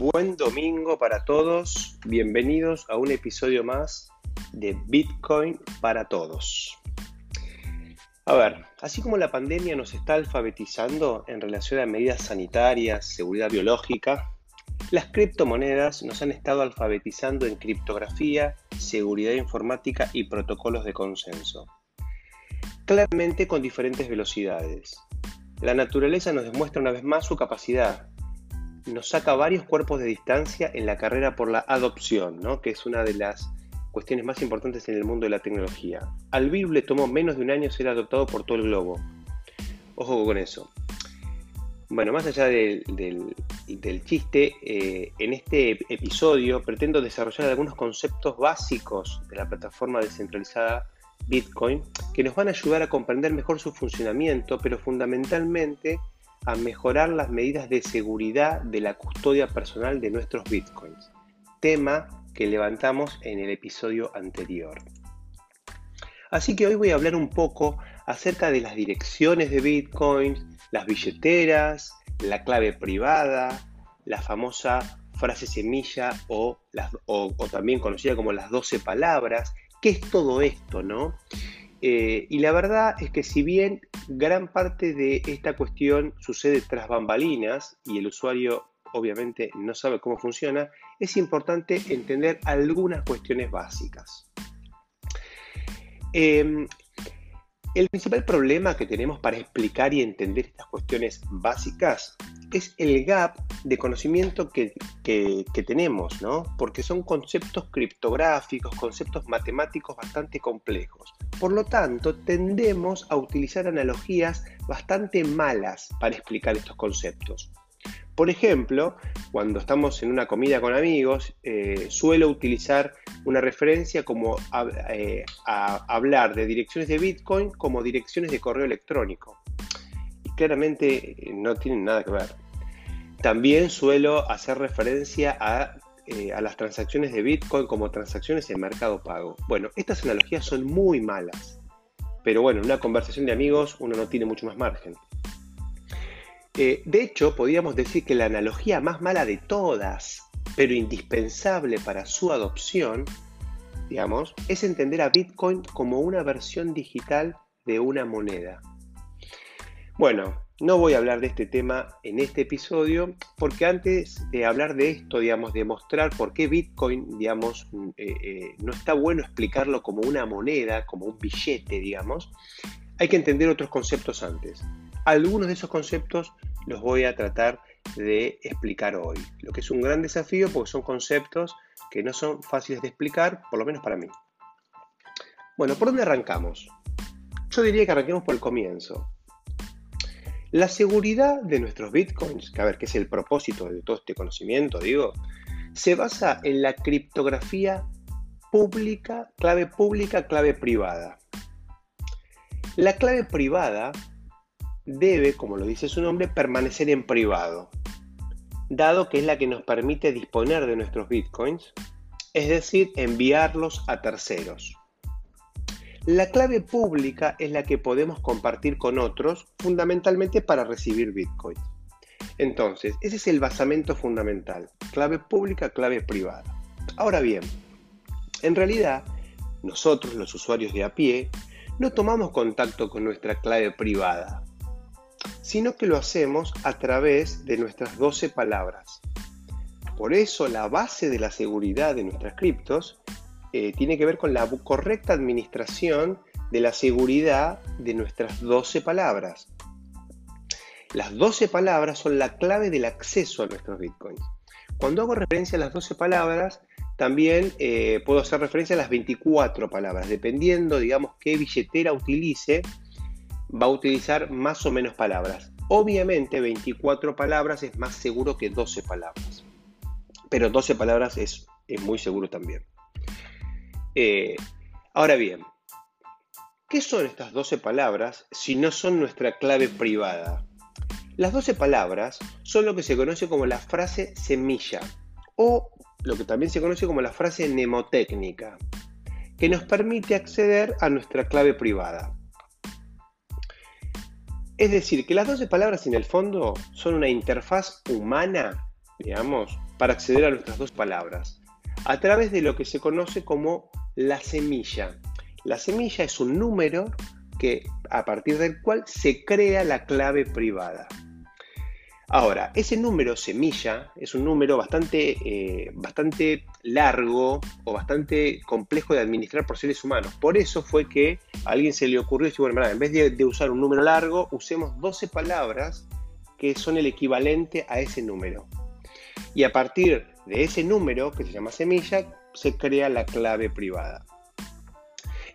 Buen domingo para todos. Bienvenidos a un episodio más de Bitcoin para todos. A ver, así como la pandemia nos está alfabetizando en relación a medidas sanitarias, seguridad biológica, las criptomonedas nos han estado alfabetizando en criptografía, seguridad informática y protocolos de consenso. Claramente con diferentes velocidades. La naturaleza nos demuestra una vez más su capacidad nos saca varios cuerpos de distancia en la carrera por la adopción, ¿no? que es una de las cuestiones más importantes en el mundo de la tecnología. Al virus le tomó menos de un año ser adoptado por todo el globo. Ojo con eso. Bueno, más allá del, chiste, eh, en este episodio pretendo desarrollar algunos conceptos básicos de la plataforma descentralizada Bitcoin que nos van a ayudar a comprender mejor su funcionamiento, pero fundamentalmente a mejorar las medidas de seguridad de la custodia personal de nuestros bitcoins, tema que levantamos en el episodio anterior. Así que hoy voy a hablar un poco acerca de las direcciones de bitcoins, las billeteras, la clave privada, la famosa frase semilla o, también conocida como las 12 palabras. ¿Qué es todo esto, no? Eh, y la verdad es que si bien gran parte de esta cuestión sucede tras bambalinas y el usuario obviamente no sabe cómo funciona, es importante entender algunas cuestiones básicas. Em, el principal problema que tenemos para explicar y entender estas cuestiones básicas es el gap de conocimiento que, tenemos, ¿no? Porque son conceptos criptográficos, conceptos matemáticos bastante complejos. Por lo tanto, tendemos a utilizar analogías bastante malas para explicar estos conceptos. Por ejemplo, cuando estamos en una comida con amigos, eh, suelo utilizar una referencia como eh, a hablar de direcciones de Bitcoin como direcciones de correo electrónico claramente eh, no tienen nada que ver. También suelo hacer referencia eh, a, las transacciones de Bitcoin como transacciones en mercado pago. Bueno, estas analogías son muy malas, pero bueno, en una conversación de amigos uno no tiene mucho más margen. Eh, de hecho, podríamos decir que la analogía más mala de todas, pero indispensable para su adopción, digamos, es entender a Bitcoin como una versión digital de una moneda. Bueno, no voy a hablar de este tema en este episodio porque antes de hablar de esto, digamos, de mostrar por qué Bitcoin, digamos, eh, eh, no está bueno explicarlo como una moneda, como un billete, digamos, hay que entender otros conceptos antes. Algunos de esos conceptos los voy a tratar de explicar hoy, lo que es un gran desafío porque son conceptos que no son fáciles de explicar, por lo menos para mí. Bueno, ¿por dónde arrancamos? Yo diría que arranquemos por el comienzo. La seguridad de nuestros bitcoins, que a ver, qué es el propósito de todo este conocimiento, digo, se basa en la criptografía pública, clave pública, clave privada. La clave privada debe, como lo dice su nombre, permanecer en privado, dado que es la que nos permite disponer de nuestros bitcoins, es decir, enviarlos a terceros. La clave pública es la que podemos compartir con otros, fundamentalmente para recibir Bitcoin. Entonces, ese es el basamento fundamental. Clave pública, clave privada. Ahora bien, en realidad, nosotros, los usuarios de a pie, no tomamos contacto con nuestra clave privada, sino que lo hacemos a través de nuestras 12 palabras. Por eso la base de la seguridad de nuestras criptos eh, tiene que ver con la correcta administración de la seguridad de nuestras 12 palabras. Las 12 palabras son la clave del acceso a nuestros bitcoins. Cuando hago referencia a las 12 palabras, también eh, puedo hacer referencia a las 24 palabras. Dependiendo, digamos, qué billetera utilice, va a utilizar más o menos palabras. Obviamente, 24 palabras es más seguro que 12 palabras. Pero 12 palabras es muy seguro también. Eh, ahora bien, ¿qué son estas 12 palabras si no son nuestra clave privada? Las 12 palabras son lo que se conoce como la frase semilla o lo que también se conoce como la frase mnemotécnica, que nos permite acceder a nuestra clave privada. Es decir, que las 12 palabras en el fondo son una interfaz humana, digamos, para acceder a nuestras dos palabras, a través de lo que se conoce como la semilla. La semilla es un número que, a partir del cual se crea la clave privada. Ahora, ese número semilla es un número bastante, eh, bastante largo o bastante complejo de administrar por seres humanos. Por eso fue que a alguien se le ocurrió decir, bueno, en vez de, de, usar un número largo, usemos 12 palabras que son el equivalente a ese número. Y a partir de ese número, que se llama semilla, se crea la clave privada.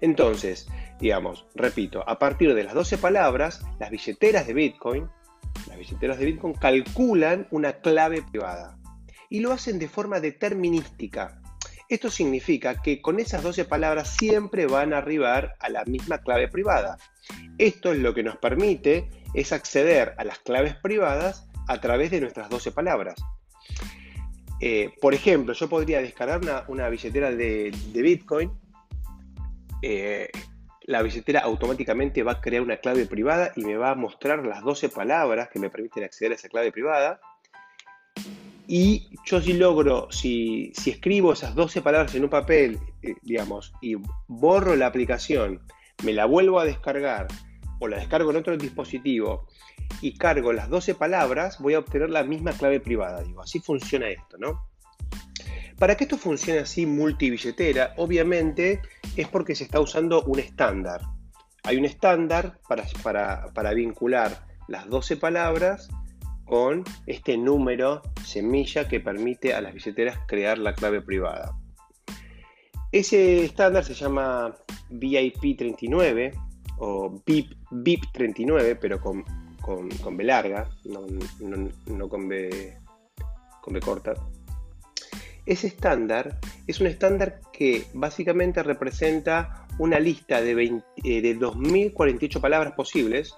Entonces, digamos, repito, a partir de las 12 palabras, las billeteras de Bitcoin de Bitcoin calculan una clave privada y lo hacen de forma determinística. Esto significa que con esas 12 palabras siempre van a arribar a la misma clave privada. Esto es lo que nos permite es acceder a las claves privadas a través de nuestras 12 palabras. Eh, por ejemplo, yo podría descargar una, billetera de, Bitcoin eh, la billetera automáticamente va a crear una clave privada y me va a mostrar las 12 palabras que me permiten acceder a esa clave privada. Y yo si logro, si, escribo esas 12 palabras en un papel, eh, digamos, y borro la aplicación, me la vuelvo a descargar o la descargo en otro dispositivo y cargo las 12 palabras, voy a obtener la misma clave privada. Digo, así funciona esto, ¿no? Para que esto funcione así multibilletera, obviamente es porque se está usando un estándar. Hay un estándar para, vincular las 12 palabras con este número semilla que permite a las billeteras crear la clave privada. Ese estándar se llama BIP39 o BIP, 39 pero con, con, B larga, no, con, B, con B corta. Ese estándar es un estándar que básicamente representa una lista de, eh, de 2.048 palabras posibles,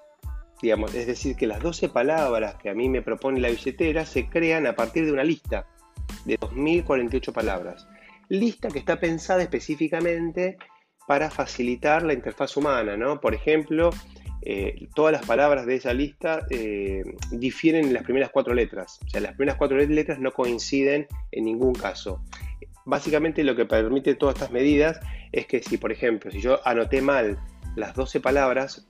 digamos, es decir, que las 12 palabras que a mí me propone la billetera se crean a partir de una lista de 2.048 palabras. Lista que está pensada específicamente para facilitar la interfaz humana, ¿no? Por ejemplo, eh, todas las palabras de esa lista eh, difieren en las primeras cuatro letras. O sea, las primeras cuatro letras no coinciden en ningún caso. Básicamente lo que permite todas estas medidas es que si, por ejemplo, si yo anoté mal las 12 palabras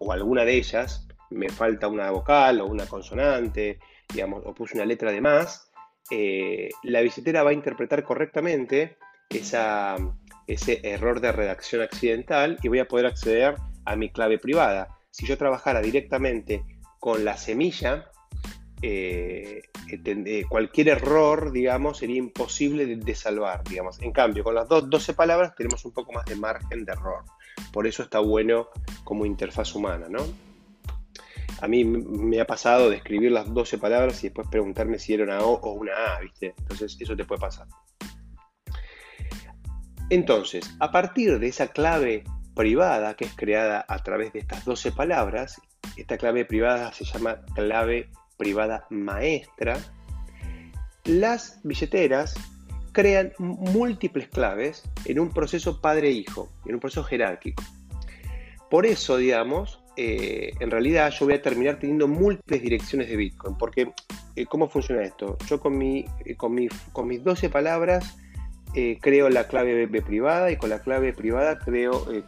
o alguna de ellas, me falta una vocal o una consonante, digamos, o puse una letra de más, eh, la billetera va a interpretar correctamente ese error de redacción accidental y voy a poder acceder a mi clave privada si yo trabajara directamente con la semilla, eh, eh, cualquier error, digamos, sería imposible de, salvar, digamos. En cambio, con las 12 palabras tenemos un poco más de margen de error. Por eso está bueno como interfaz humana, ¿no? A mí me ha pasado de escribir las 12 palabras y después preguntarme si era una O o una A, ¿viste? Entonces, eso te puede pasar. Entonces, a partir de esa clave privada que es creada a través de estas 12 palabras. Esta clave privada se llama clave privada maestra. Las billeteras crean múltiples claves en un proceso padre-hijo, en un proceso jerárquico. Por eso, digamos, eh, en realidad yo voy a terminar teniendo múltiples direcciones de Bitcoin, porque eh, ¿cómo funciona esto? Yo con, mi, eh, con, con mis 12 palabras eh, creo la clave B privada y con la clave privada creo eh,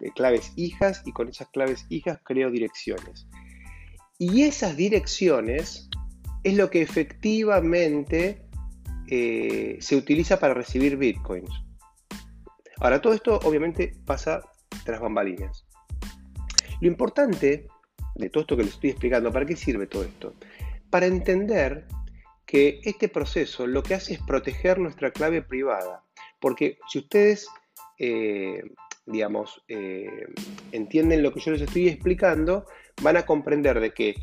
eh, claves hijas y con esas claves hijas creo direcciones. Y esas direcciones es lo que efectivamente se utiliza para recibir bitcoins. Ahora, todo esto obviamente pasa tras bambalinas. Lo importante de todo esto que les estoy explicando, ¿para qué sirve todo esto? Para entender que este proceso lo que hace es proteger nuestra clave privada. Porque si ustedes, eh, digamos, eh, entienden lo que yo les estoy explicando, van a comprender de que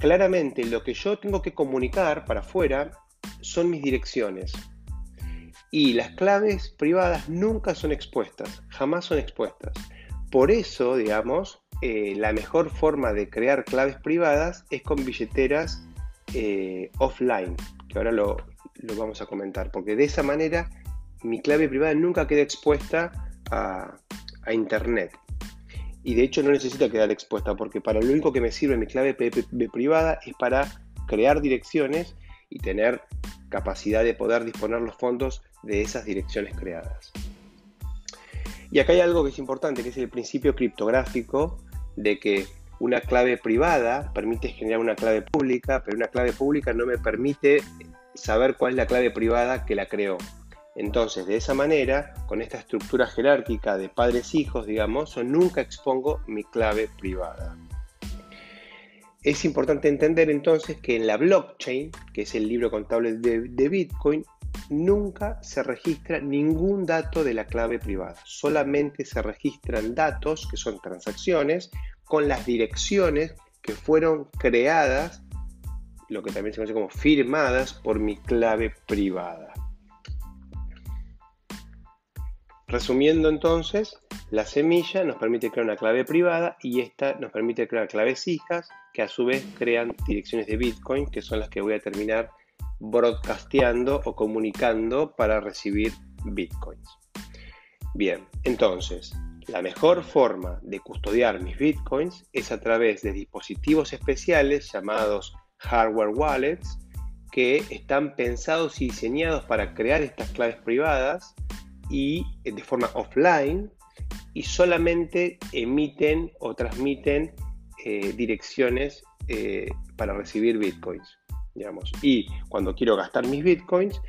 claramente lo que yo tengo que comunicar para afuera son mis direcciones. Y las claves privadas nunca son expuestas, jamás son expuestas. Por eso, digamos, eh, la mejor forma de crear claves privadas es con billeteras eh, offline, que ahora lo, vamos a comentar, porque de esa manera mi clave privada nunca queda expuesta a, Internet. Y de hecho no necesita quedar expuesta, porque para lo único que me sirve mi clave privada es para crear direcciones y tener capacidad de poder disponer los fondos de esas direcciones creadas. Y acá hay algo que es importante, que es el principio criptográfico de que una clave privada permite generar una clave pública, pero una clave pública no me permite saber cuál es la clave privada que la creó. Entonces, de esa manera, con esta estructura jerárquica de padres-hijos, digamos, yo nunca expongo mi clave privada. Es importante entender entonces que en la blockchain, que es el libro contable de, Bitcoin, nunca se registra ningún dato de la clave privada. Solamente se registran datos, que son transacciones, con las direcciones que fueron creadas, lo que también se conoce como firmadas por mi clave privada. Resumiendo entonces, la semilla nos permite crear una clave privada y esta nos permite crear claves hijas que a su vez crean direcciones de Bitcoin que son las que voy a terminar broadcasteando o comunicando para recibir Bitcoins. Bien, entonces, la mejor forma de custodiar mis Bitcoins es a través de dispositivos especiales llamados hardware wallets que están pensados y diseñados para crear estas claves privadas y eh, de forma offline y solamente emiten o transmiten eh, direcciones eh, para recibir bitcoins. Digamos. Y cuando quiero gastar mis bitcoins,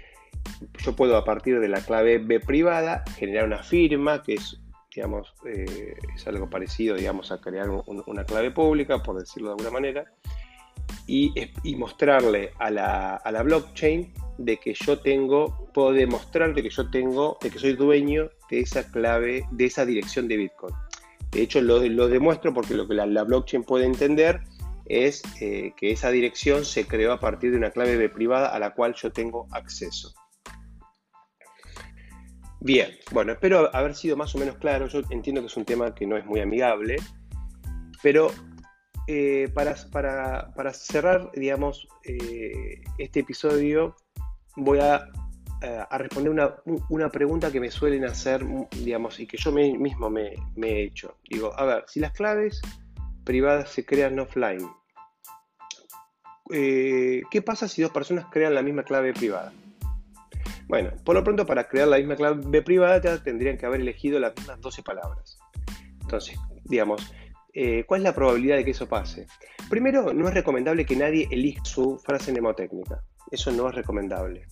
yo puedo a partir de la clave B privada generar una firma que es, digamos, es algo parecido digamos, a crear una clave pública, por decirlo de alguna manera, y, mostrarle a la, a la blockchain de que yo tengo, puedo demostrar de que yo tengo, de que soy dueño de esa clave, de esa dirección de Bitcoin. De hecho, lo, lo demuestro porque lo que la, blockchain puede entender es eh, que esa dirección se creó a partir de una clave privada a la cual yo tengo acceso. Bien, bueno, espero haber sido más o menos claro. Yo entiendo que es un tema que no es muy amigable, pero eh, para, para, cerrar, digamos, eh, este episodio, voy a, eh, responder una, pregunta que me suelen hacer, digamos, y que yo mismo me, he hecho. Digo, a ver, si las claves privadas se crean offline, ¿qué pasa si dos personas crean la misma clave privada? Bueno, por lo pronto para crear la misma clave privada tendrían que haber elegido las mismas 12 palabras. Entonces, digamos, eh, ¿cuál es la probabilidad de que eso pase? Primero, no es recomendable que nadie elija su frase mnemotécnica. Eso no es recomendable.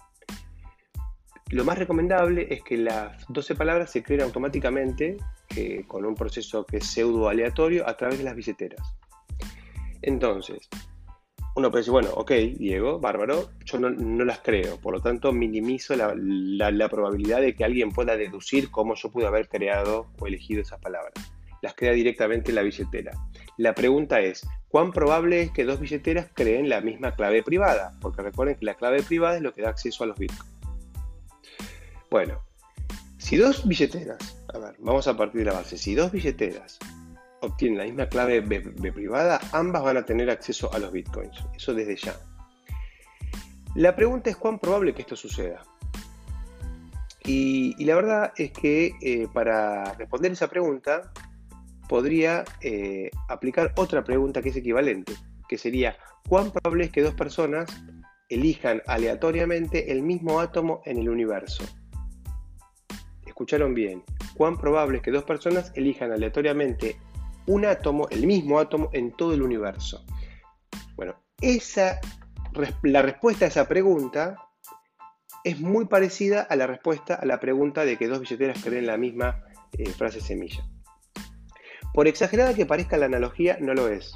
Lo más recomendable es que las 12 palabras se creen automáticamente eh, con un proceso que es pseudo aleatorio a través de las billeteras. Entonces, uno puede decir, bueno, ok, Diego, bárbaro, yo no, las creo, por lo tanto minimizo la, la, probabilidad de que alguien pueda deducir cómo yo pude haber creado o elegido esas palabras. Las crea directamente en la billetera. La pregunta es, ¿cuán probable es que dos billeteras creen la misma clave privada? Porque recuerden que la clave privada es lo que da acceso a los bitcoins. Bueno, si dos billeteras, a ver, vamos a partir de la base, si dos billeteras obtienen la misma clave B, privada, ambas van a tener acceso a los bitcoins. Eso desde ya. La pregunta es cuán probable que esto suceda. Y, la verdad es que eh, para responder esa pregunta podría eh, aplicar otra pregunta que es equivalente, que sería, ¿cuán probable es que dos personas elijan aleatoriamente el mismo átomo en el universo? Escucharon bien, ¿cuán probable es que dos personas elijan aleatoriamente un átomo, el mismo átomo, en todo el universo? Bueno, esa, la respuesta a esa pregunta es muy parecida a la respuesta a la pregunta de que dos billeteras creen la misma eh, frase semilla. Por exagerada que parezca la analogía, no lo es.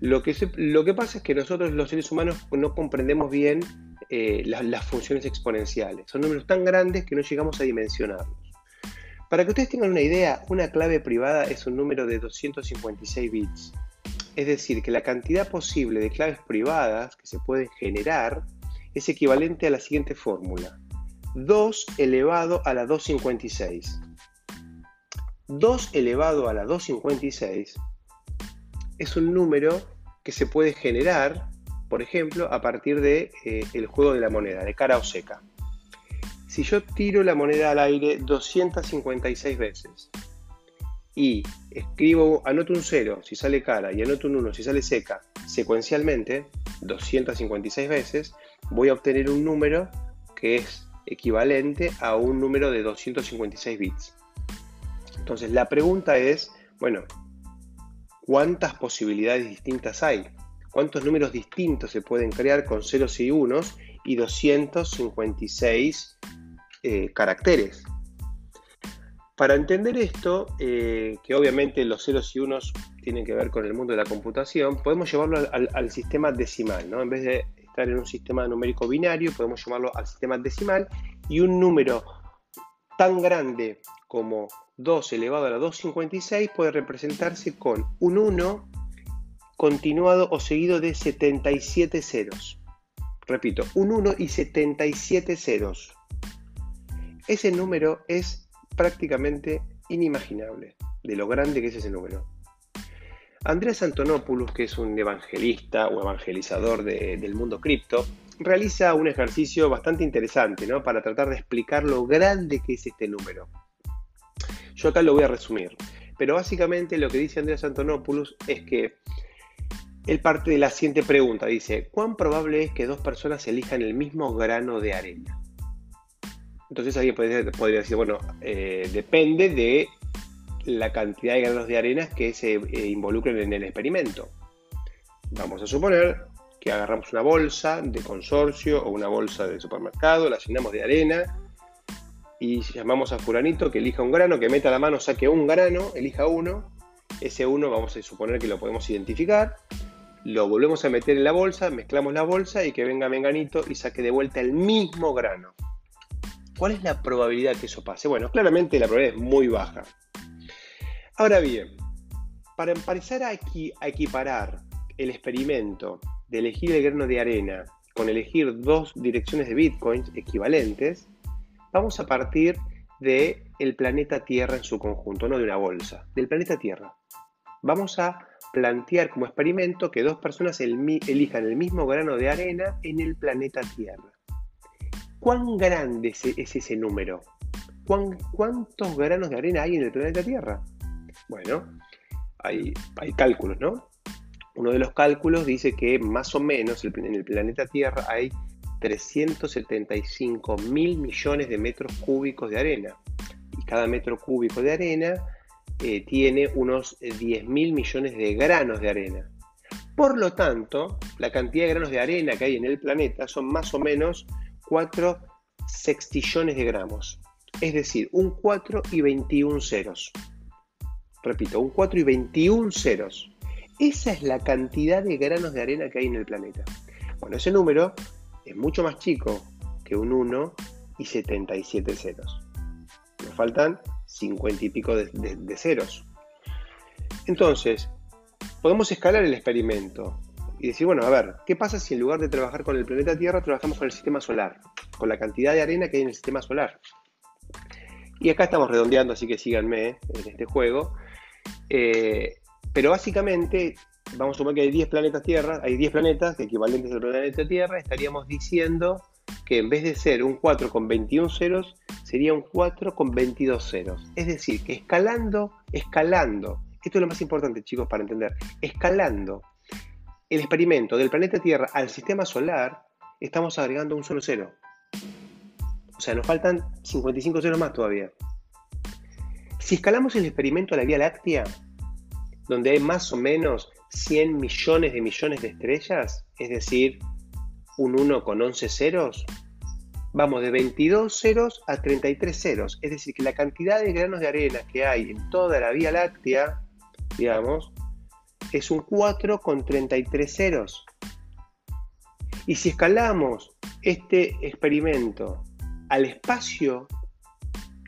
Lo que, lo que pasa es que nosotros los seres humanos no comprendemos bien eh, las funciones exponenciales. Son números tan grandes que no llegamos a dimensionarlos. Para que ustedes tengan una idea, una clave privada es un número de 256 bits. Es decir, que la cantidad posible de claves privadas que se pueden generar es equivalente a la siguiente fórmula. 2 elevado a la 256. 2 elevado a la 256 es un número que se puede generar, por ejemplo, a partir del de, eh, juego de la moneda, de cara o seca. Si yo tiro la moneda al aire 256 veces y escribo, anoto un 0 si sale cara y anoto un 1 si sale seca secuencialmente, 256 veces, voy a obtener un número que es equivalente a un número de 256 bits. Entonces la pregunta es, bueno, ¿cuántas posibilidades distintas hay? ¿Cuántos números distintos se pueden crear con ceros y unos y 256 eh, caracteres? Para entender esto, eh, que obviamente los ceros y unos tienen que ver con el mundo de la computación, podemos llevarlo al, sistema decimal, ¿no? En vez de en un sistema numérico binario, podemos llamarlo al sistema decimal, y un número tan grande como 2 elevado a la 256 puede representarse con un 1 continuado o seguido de 77 ceros. Repito, un 1 y 77 ceros. Ese número es prácticamente inimaginable de lo grande que es ese número. Andrés Antonopoulos, que es un evangelista o evangelizador del mundo cripto, realiza un ejercicio bastante interesante ¿no? para tratar de explicar lo grande que es este número. Yo acá lo voy a resumir, pero básicamente lo que dice Andrés Antonopoulos es que él parte de la siguiente pregunta, dice, ¿cuán probable es que dos personas elijan el mismo grano de arena? Entonces alguien podría, decir, bueno, eh, depende de la cantidad de granos de arena que se eh, involucren en el experimento. Vamos a suponer que agarramos una bolsa de consorcio o una bolsa de supermercado, la llenamos de arena y llamamos a fulanito que elija un grano, que meta la mano, saque un grano, elija uno. Ese uno vamos a suponer que lo podemos identificar. Lo volvemos a meter en la bolsa, mezclamos la bolsa y que venga Menganito y saque de vuelta el mismo grano. ¿Cuál es la probabilidad que eso pase? Bueno, claramente la probabilidad es muy baja. Ahora bien, para empezar a, equiparar el experimento de elegir el grano de arena con elegir dos direcciones de bitcoins equivalentes, vamos a partir del el planeta Tierra en su conjunto, no de una bolsa, del planeta Tierra. Vamos a plantear como experimento que dos personas elijan el mismo grano de arena en el planeta Tierra. ¿Cuán grande es, ese número? ¿Cuántos granos de arena hay en el planeta Tierra? Bueno, hay, cálculos, ¿no? Uno de los cálculos dice que más o menos en el planeta Tierra hay 375 mil millones de metros cúbicos de arena. Y cada metro cúbico de arena eh, tiene unos 10 mil millones de granos de arena. Por lo tanto, la cantidad de granos de arena que hay en el planeta son más o menos 4 sextillones de gramos. Es decir, un 4 y 21 ceros. Repito, un 4 y 21 ceros. Esa es la cantidad de granos de arena que hay en el planeta. Bueno, ese número es mucho más chico que un 1 y 77 ceros. Nos faltan 50 y pico de, ceros. Entonces, podemos escalar el experimento y decir, bueno, a ver, ¿qué pasa si en lugar de trabajar con el planeta Tierra, trabajamos con el sistema solar? Con la cantidad de arena que hay en el sistema solar. Y acá estamos redondeando, así que síganme eh, en este juego. Eh, pero básicamente, vamos a suponer que hay 10 planetas Tierra, hay 10 planetas equivalentes al planeta Tierra, estaríamos diciendo que en vez de ser un 4 con 21 ceros, sería un 4 con 22 ceros. Es decir, que escalando, escalando, esto es lo más importante chicos para entender, escalando el experimento del planeta Tierra al sistema solar, estamos agregando un solo cero. O sea, nos faltan 55 ceros más todavía. Si escalamos el experimento a la Vía Láctea, donde hay más o menos 100 millones de millones de estrellas, es decir, un 1 con 11 ceros, vamos de 22 ceros a 33 ceros. Es decir, que la cantidad de granos de arena que hay en toda la Vía Láctea, digamos, es un 4 con 33 ceros. Y si escalamos este experimento al espacio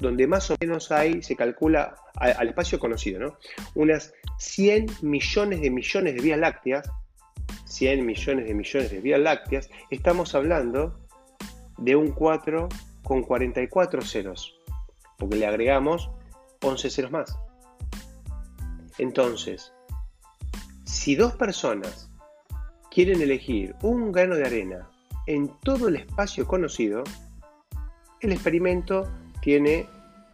donde más o menos hay, se calcula al, espacio conocido, ¿no? Unas 100 millones de millones de vías lácteas, 100 millones de millones de vías lácteas, estamos hablando de un 4 con 44 ceros, porque le agregamos 11 ceros más. Entonces, si dos personas quieren elegir un grano de arena en todo el espacio conocido, el experimento tiene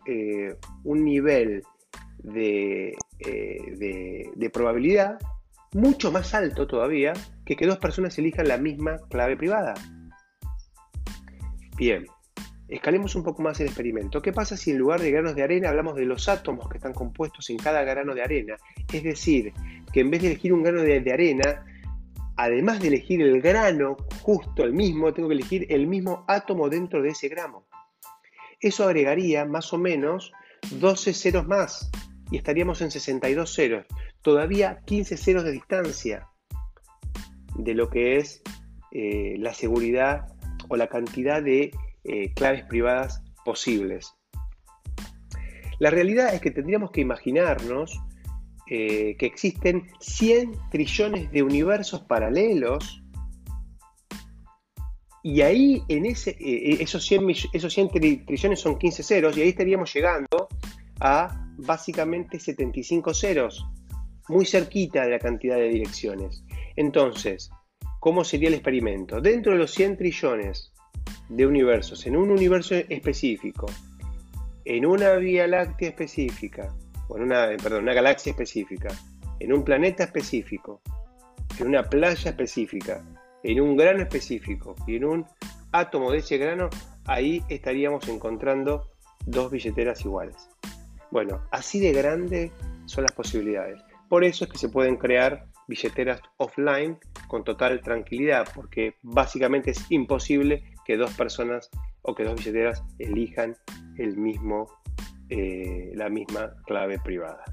eh, un nivel eh, de, de, probabilidad mucho más alto todavía que que dos personas elijan la misma clave privada. Bien, escalemos un poco más el experimento. ¿Qué pasa si en lugar de granos de arena hablamos de los átomos que están compuestos en cada grano de arena? Es decir, que en vez de elegir un grano de, arena, además de elegir el grano justo el mismo, tengo que elegir el mismo átomo dentro de ese gramo. Eso agregaría más o menos 12 ceros más y estaríamos en 62 ceros. Todavía 15 ceros de distancia de lo que es eh, la seguridad o la cantidad de eh, claves privadas posibles. La realidad es que tendríamos que imaginarnos eh, que existen 100 trillones de universos paralelos y ahí en ese, esos, 100, esos 100 trillones son 15 ceros y ahí estaríamos llegando a básicamente 75 ceros, muy cerquita de la cantidad de direcciones. Entonces, ¿Cómo sería el experimento? Dentro de los 100 trillones de universos, en un universo específico, en una vía láctea específica, una, perdón, una galaxia específica, en un planeta específico, en una playa específica, en un grano específico y en un átomo de ese grano, ahí estaríamos encontrando dos billeteras iguales. Bueno, así de grande son las posibilidades. Por eso es que se pueden crear billeteras offline con total tranquilidad, porque básicamente es imposible que dos personas o que dos billeteras elijan el mismo, eh, la misma clave privada.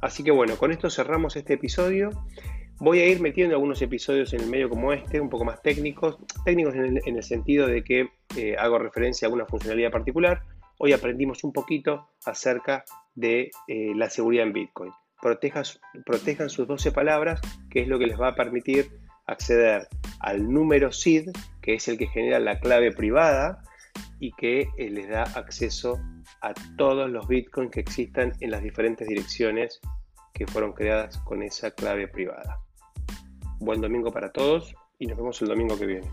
Así que bueno, con esto cerramos este episodio. Voy a ir metiendo algunos episodios en el medio como este, un poco más técnicos, técnicos en el, sentido de que eh, hago referencia a una funcionalidad particular. Hoy aprendimos un poquito acerca de eh, la seguridad en Bitcoin protejan sus 12 palabras, que es lo que les va a permitir acceder al número SID, que es el que genera la clave privada y que eh, les da acceso a todos los bitcoins que existan en las diferentes direcciones que fueron creadas con esa clave privada. Buen domingo para todos y nos vemos el domingo que viene.